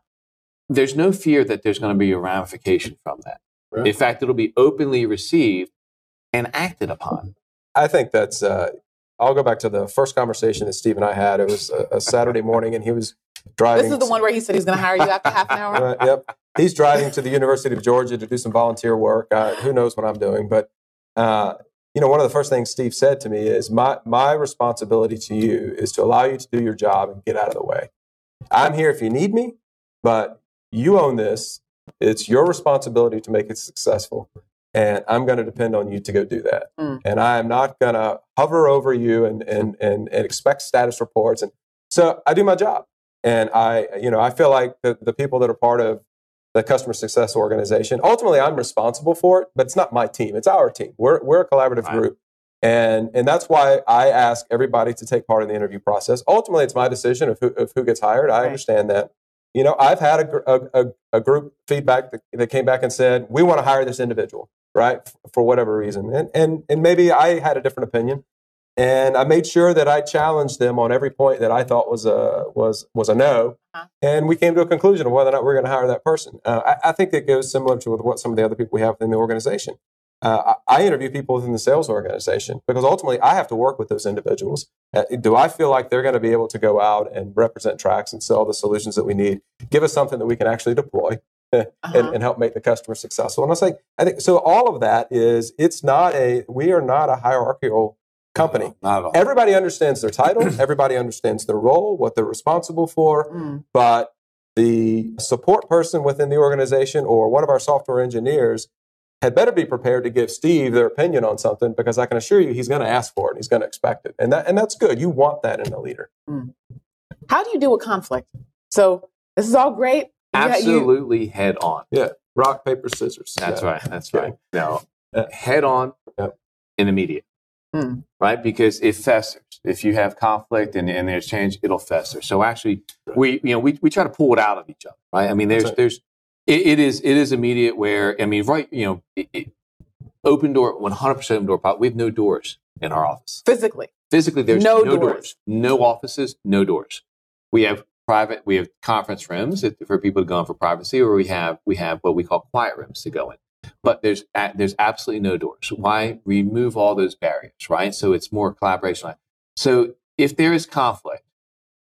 there's no fear that there's going to be a ramification from that. Right. In fact, it'll be openly received and acted upon. I think that's. Uh, I'll go back to the first conversation that Steve and I had. It was a, a Saturday morning, and he was driving. This is the one where he said he's going to hire you after half an hour. Right, yep. He's driving to the University of Georgia to do some volunteer work. Uh, who knows what I'm doing? But uh, you know, one of the first things Steve said to me is, "My my responsibility to you is to allow you to do your job and get out of the way. I'm here if you need me, but you own this. It's your responsibility to make it successful." And I'm going to depend on you to go do that. Mm. And I am not going to hover over you and, and, and, and expect status reports. And so I do my job. And I, you know, I feel like the, the people that are part of the customer success organization, ultimately I'm responsible for it, but it's not my team. It's our team. We're, we're a collaborative Right. group. And, and that's why I ask everybody to take part in the interview process. Ultimately, it's my decision of who, of who gets hired. I Right. understand that. You know, I've had a, a, a, a group feedback that, that came back and said, we want to hire this individual, right? For whatever reason. And, and, and maybe I had a different opinion. And I made sure that I challenged them on every point that I thought was a, was, was a no. Uh-huh. And we came to a conclusion of whether or not we're going to hire that person. Uh, I, I think it goes similar to what some of the other people we have in the organization. Uh, I, I interview people within the sales organization because ultimately I have to work with those individuals. Uh, do I feel like they're going to be able to go out and represent Trax and sell the solutions that we need? Give us something that we can actually deploy Uh-huh. and help make the customer successful. And I was like, I think so. All of that is it's not a we are not a hierarchical company. Not at all. Everybody understands their title. everybody understands their role, what they're responsible for. Mm. But the support person within the organization or one of our software engineers had better be prepared to give Steve their opinion on something because I can assure you he's going to ask for it and he's going to expect it. And that and that's good. You want that in a leader. How do you deal with conflict? So this is all great. Got- you- Absolutely head on. Yeah. Rock, paper, scissors. That's Yeah. right. That's right. No, Yeah. head on Yep. and immediate. Hmm. Right? Because it festers. If you have conflict and, and there's change, it'll fester. So actually, we you know we, we try to pull it out of each other. Right? I mean, there's right. there's it, it is it is immediate. Where I mean, right? You know, it, it, open door, 100 percent open door. pop- We have no doors in our office. physically. Physically, there's No no, doors. doors. no offices, no doors. We have private, we have conference rooms for people to go in for privacy, or we have we have what we call quiet rooms to go in. But there's there's absolutely no doors. Why remove all those barriers, right? So it's more collaboration. So if there is conflict,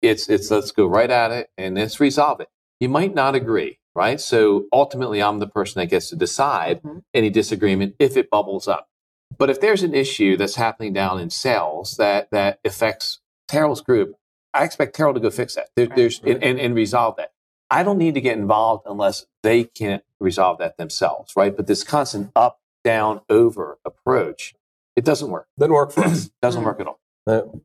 it's it's let's go right at it and let's resolve it. You might not agree, right? So ultimately, I'm the person that gets to decide Mhm. any disagreement if it bubbles up. But if there's an issue that's happening down in sales that that affects Terrell's group, I expect Carol to go fix that. There, Right. there's and, and, and resolve that. I don't need to get involved unless they can't resolve that themselves, right? But this constant up, down, over approach, it doesn't work. Doesn't work for us. doesn't Mm. work at all.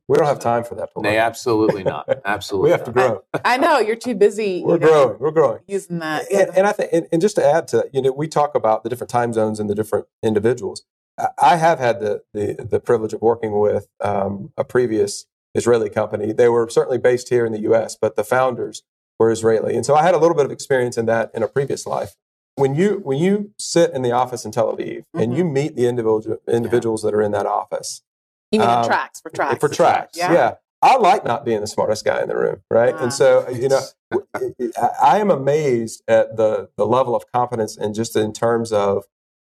We don't have time for that. No, Paloma. absolutely not. Absolutely. we have to not. grow. I know you're too busy. We're you know, growing. We're growing. Using that. and, and I think, and, and just to add to that, you know, we talk about the different time zones and the different individuals. I- I have had the the, the privilege of working with um, a previous Israeli company. They were certainly based here in the U.S., but the founders were Israeli, and so I had a little bit of experience in that in a previous life. When you when you sit in the office in Tel Aviv mm-hmm. and you meet the individual individuals yeah. that are in that office, you mean um, Trax for Trax for Trax, yeah. yeah. I like not being the smartest guy in the room, right? And so, you know, I am amazed at the the level of confidence and just in terms of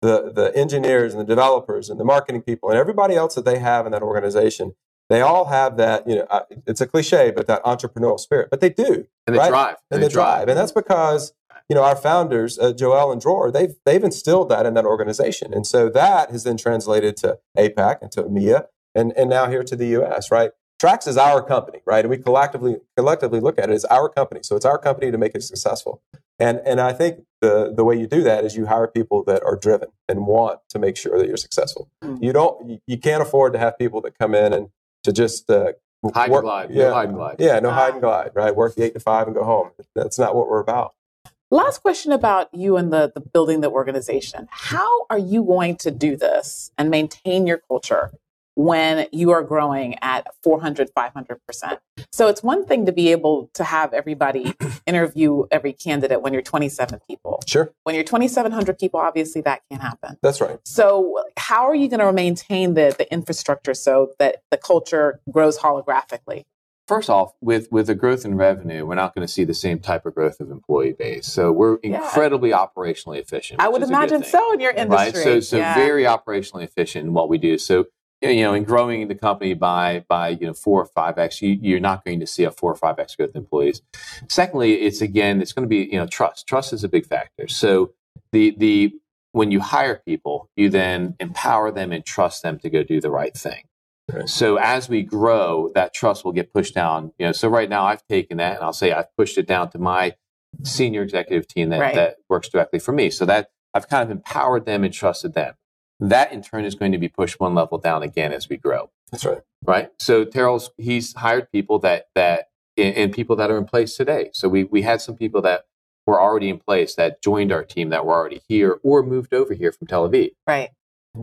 the the engineers and the developers and the marketing people and everybody else that they have in that organization. They all have that, you know, it's a cliche, but that entrepreneurial spirit. But they do, and they right? drive, and, they, they drive. drive, and that's because you know our founders, uh, Joel and Dror, they've they've instilled that in that organization, and so that has then translated to APAC and to EMEA, and and now here to the U.S. Right? Trax is our company, right? And we collectively collectively look at it as our company. So it's our company to make it successful. And and I think the the way you do that is you hire people that are driven and want to make sure that you're successful. Mm-hmm. You don't you can't afford to have people that come in and to just uh, hide work, and glide. Yeah, no hide and glide. Yeah, no hide and glide. Right, work the eight to five and go home. That's not what we're about. Last question about you and the, the building the organization. How are you going to do this and maintain your culture when you are growing at 400, 500%. So it's one thing to be able to have everybody interview every candidate when you're 27 people. Sure. When you're 2,700 people, obviously that can't happen. That's right. So how are you going to maintain the, the infrastructure so that the culture grows holographically? First off, with, with the growth in revenue, we're not going to see the same type of growth of employee base. So we're incredibly yeah. operationally efficient. I would imagine so in your industry. Right? So, so yeah. very operationally efficient in what we do. So you know, in growing the company by by you know four or five x, you, you're not going to see a four or five x growth in employees. Secondly, it's again, it's going to be you know trust. Trust is a big factor. So the the when you hire people, you then empower them and trust them to go do the right thing. Right. So as we grow, that trust will get pushed down. You know, so right now I've taken that and I'll say I've pushed it down to my senior executive team that, right. that works directly for me. So that I've kind of empowered them and trusted them that in turn is going to be pushed one level down again as we grow. That's right. Right. So Terrell's he's hired people that that and people that are in place today. So we we had some people that were already in place that joined our team that were already here or moved over here from Tel Aviv. Right.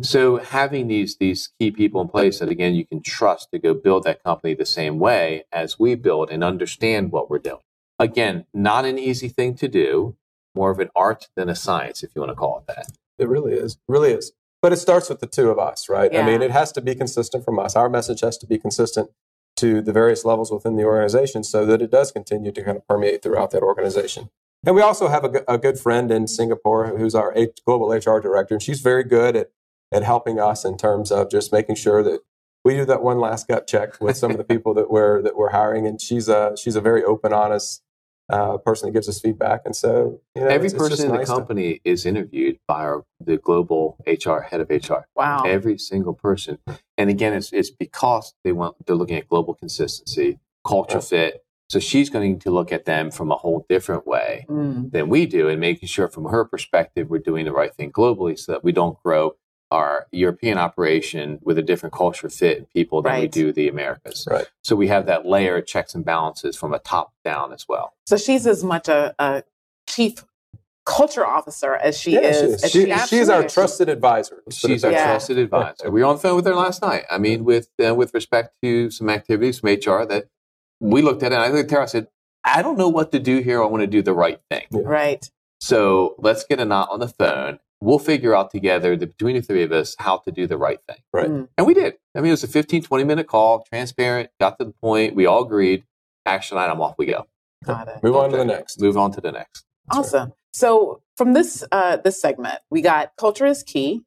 So having these these key people in place that again you can trust to go build that company the same way as we build and understand what we're doing. Again, not an easy thing to do, more of an art than a science, if you want to call it that. It really is. It really is. But it starts with the two of us, right? Yeah. I mean, it has to be consistent from us. Our message has to be consistent to the various levels within the organization so that it does continue to kind of permeate throughout that organization. And we also have a, a good friend in Singapore who's our H, global HR director, and she's very good at, at helping us in terms of just making sure that we do that one last gut check with some of the people that we're that we're hiring. And she's a she's a very open, honest uh, person that gives us feedback. And so, you know, every it's, person it's in nice the company to... is interviewed by our, the global HR head of HR. Wow, every single person. And again, it's it's because they want they're looking at global consistency, culture fit. So she's going to look at them from a whole different way mm. than we do, and making sure from her perspective we're doing the right thing globally, so that we don't grow our European operation with a different culture fit and people than right. we do the Americas. Right. So we have that layer of checks and balances from a top down as well. So she's as much a, a chief culture officer as she yeah, is. She is. She, she's our trusted advisor. She's our yeah. trusted advisor. We were on the phone with her last night. I mean, with uh, with respect to some activities from HR that we looked at, and I think Tara said, "I don't know what to do here. I want to do the right thing." Yeah. Right. So let's get a knot on the phone we'll figure out together the, between the three of us how to do the right thing. Right. Mm. And we did. I mean, it was a 15, 20 minute call, transparent, got to the point. We all agreed. Action item, off we go. Got it. Move on to the next. Move on to the next. Awesome. So from this uh, this segment, we got culture is key,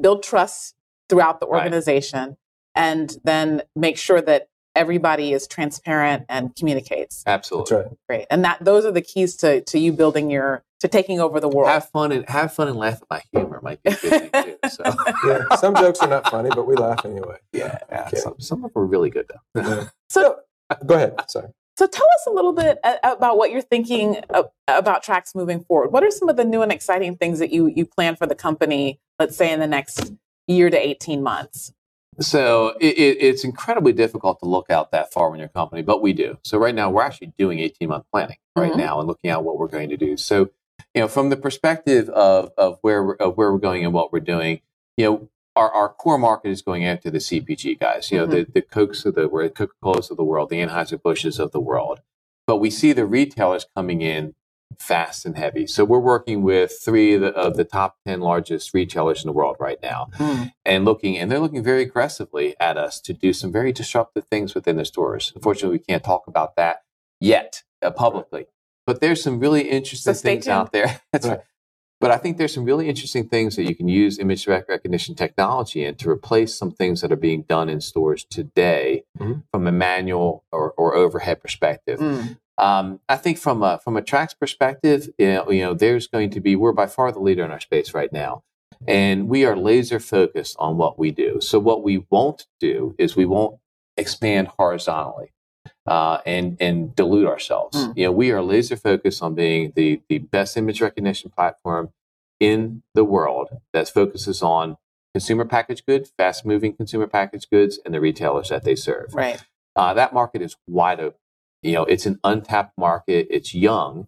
build trust throughout the organization, right. and then make sure that everybody is transparent and communicates. Absolutely. Right. Great. And that those are the keys to to you building your to taking over the world. Have fun and have fun and laugh at my humor might be a good thing too. So. yeah, some jokes are not funny, but we laugh anyway. Yeah, yeah. Okay. Some, some of them are really good though. Yeah. So go ahead. Sorry. So tell us a little bit about what you're thinking about Trax moving forward. What are some of the new and exciting things that you you plan for the company? Let's say in the next year to 18 months. So it, it, it's incredibly difficult to look out that far in you're company, but we do. So right now we're actually doing 18 month planning right mm-hmm. now and looking at what we're going to do. So you know, from the perspective of, of where we're, of where we're going and what we're doing, you know, our, our core market is going after the CPG guys, you know, Mhm. the, the Cokes of the world, Coca Colas of the world, the Anheuser-Busch's of the world. But we see the retailers coming in fast and heavy. So we're working with three of the, of the top 10 largest retailers in the world right now Mm. and looking, and they're looking very aggressively at us to do some very disruptive things within the stores. Unfortunately, we can't talk about that yet uh, publicly, but there's some really interesting So things tuned. out there. That's Right. right. But I think there's some really interesting things that you can use image rec- recognition technology in to replace some things that are being done in stores today Mhm. from a manual or, or overhead perspective. Mm. Um, I think from a from a Trax perspective, you know, you know, there's going to be we're by far the leader in our space right now, and we are laser focused on what we do. So what we won't do is we won't expand horizontally uh, and and dilute ourselves. Mm. You know, we are laser focused on being the the best image recognition platform in the world that focuses on consumer packaged goods, fast moving consumer packaged goods, and the retailers that they serve. Right. Uh, that market is wide open. You know, it's an untapped market. It's young.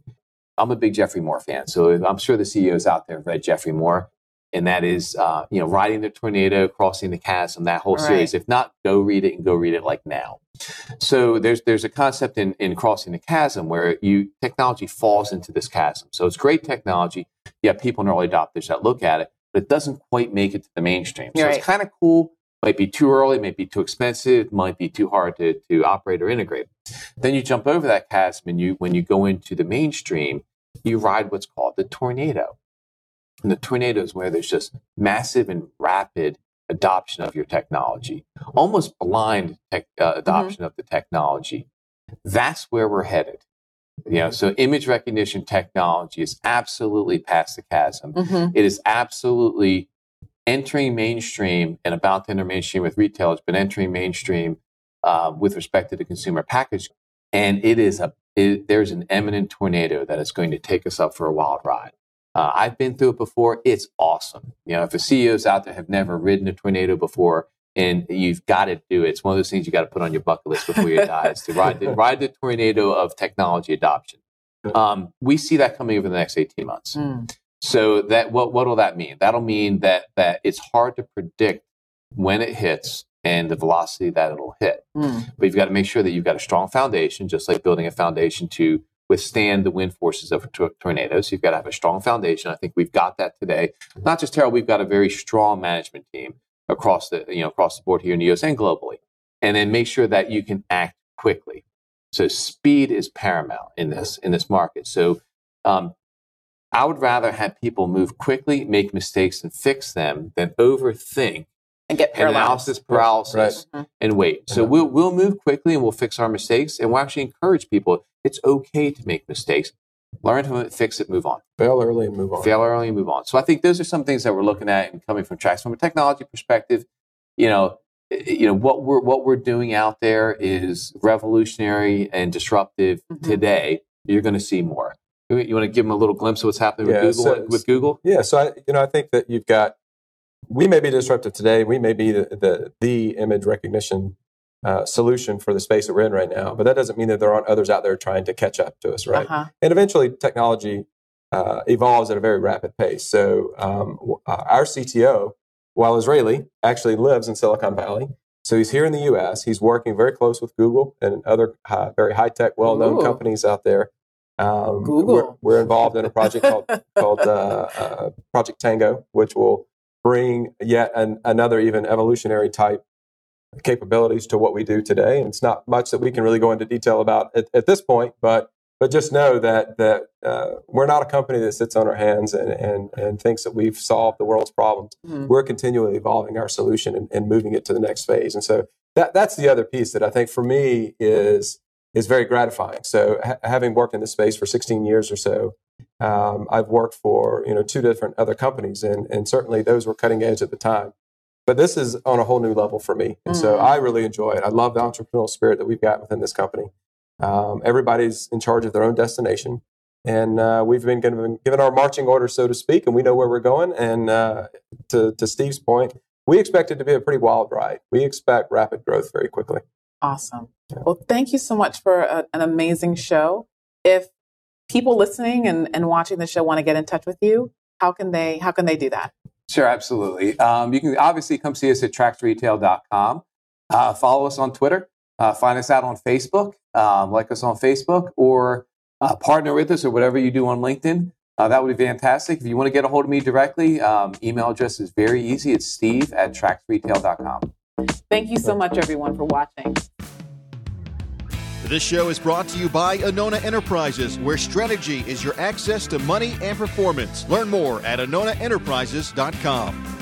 I'm a big Geoffrey Moore fan, so I'm sure the CEOs out there have read Geoffrey Moore, and that is, uh, you know, riding the tornado, crossing the chasm, that whole Right. series. If not, go read it and go read it like now. So there's there's a concept in in crossing the chasm where you technology falls into this chasm. So it's great technology. You have people and early adopters that look at it, but it doesn't quite make it to the mainstream. So Right. it's kind of cool might be too early, might be too expensive, might be too hard to, to operate or integrate. Then you jump over that chasm and you when you go into the mainstream, you ride what's called the tornado. And the tornado is where there's just massive and rapid adoption of your technology, almost blind tech, uh, adoption of the technology. That's where we're headed. You know, so image recognition technology is absolutely past the chasm. hmm It is absolutely entering mainstream and about to enter mainstream with retailers, but entering mainstream uh, with respect to the consumer package. And it is a it, there's an imminent tornado that is going to take us up for a wild ride. Uh, I've been through it before. It's awesome. You know, if the CEOs out there have never ridden a tornado before, and you've got to do it, it's one of those things you got to put on your bucket list before you die is to ride the, ride the tornado of technology adoption. Um, we see that coming over the next 18 months. Mm. So that what what'll that mean? That'll mean that that it's hard to predict when it hits and the velocity that it'll hit. Mm. But you've got to make sure that you've got a strong foundation, just like building a foundation to withstand the wind forces of a tor- tornado. So you've got to have a strong foundation. I think we've got that today. Not just Terrell, we've got a very strong management team across the you know across the board here in the US and globally. And then make sure that you can act quickly. So speed is paramount in this in this market. So um, I would rather have people move quickly, make mistakes, and fix them than overthink And get paralysis, paralysis Right. and wait. So Yeah. we'll we'll move quickly and we'll fix our mistakes, and we'll actually encourage people. It's okay to make mistakes. Learn from it, fix it, move on. Fail early and move on. Fail early, and move on. So I think those are some things that we're looking at and coming from Trax from a technology perspective. You know, eh, you know what we're what we're doing out there is revolutionary and disruptive Mhm. today. You're going to see more. You, you want to give them a little glimpse of what's happening with Google? so- with Google, Yeah, so I, you know, I think that you've got. We may be disruptive today. We may be the the, the image recognition uh, solution for the space that we're in right now, but that doesn't mean that there aren't others out there trying to catch up to us, right? Uh-huh. And eventually, technology uh, evolves at a very rapid pace. So um, uh, our CTO, while Israeli, actually lives in Silicon Valley. So he's here in the U.S. He's working very close with Google and other uh, very high tech, well known Ooh. companies out there. Um, Google. We're, we're involved in a project called called uh, uh, Project Tango, which will bring yet an, another even evolutionary type capabilities to what we do today. And it's not much that we can really go into detail about at, at this point, but but just know that that uh, we're not a company that sits on our hands and, and and thinks that we've solved the world's problems. Mhm. We're continually evolving our solution and, and moving it to the next phase. And so that that's the other piece that I think for me is is very gratifying. So ha- having worked in this space for 16 years or so, um, I've worked for you know two different other companies, and and certainly those were cutting edge at the time. But this is on a whole new level for me, and so Mm. I really enjoy it. I love the entrepreneurial spirit that we've got within this company. Um, everybody's in charge of their own destination, and uh, we've been given, given our marching orders, so to speak, and we know where we're going. And uh, to to Steve's point, we expect it to be a pretty wild ride. We expect rapid growth very quickly. Awesome. Well, thank you so much for a, an amazing show. If people listening and, and watching the show want to get in touch with you, how can they how can they do that? Sure, absolutely. Um, you can obviously come see us at traxretail.com. Uh, follow us on Twitter. Uh, find us out on Facebook. Um, like us on Facebook or uh, partner with us or whatever you do on LinkedIn. Uh, that would be fantastic. If you want to get a hold of me directly, um, email address is very easy. It's steve at traxretail.com. Thank you so much, everyone, for watching. This show is brought to you by Anona Enterprises, where strategy is your access to money and performance. Learn more at AnonaEnterprises.com.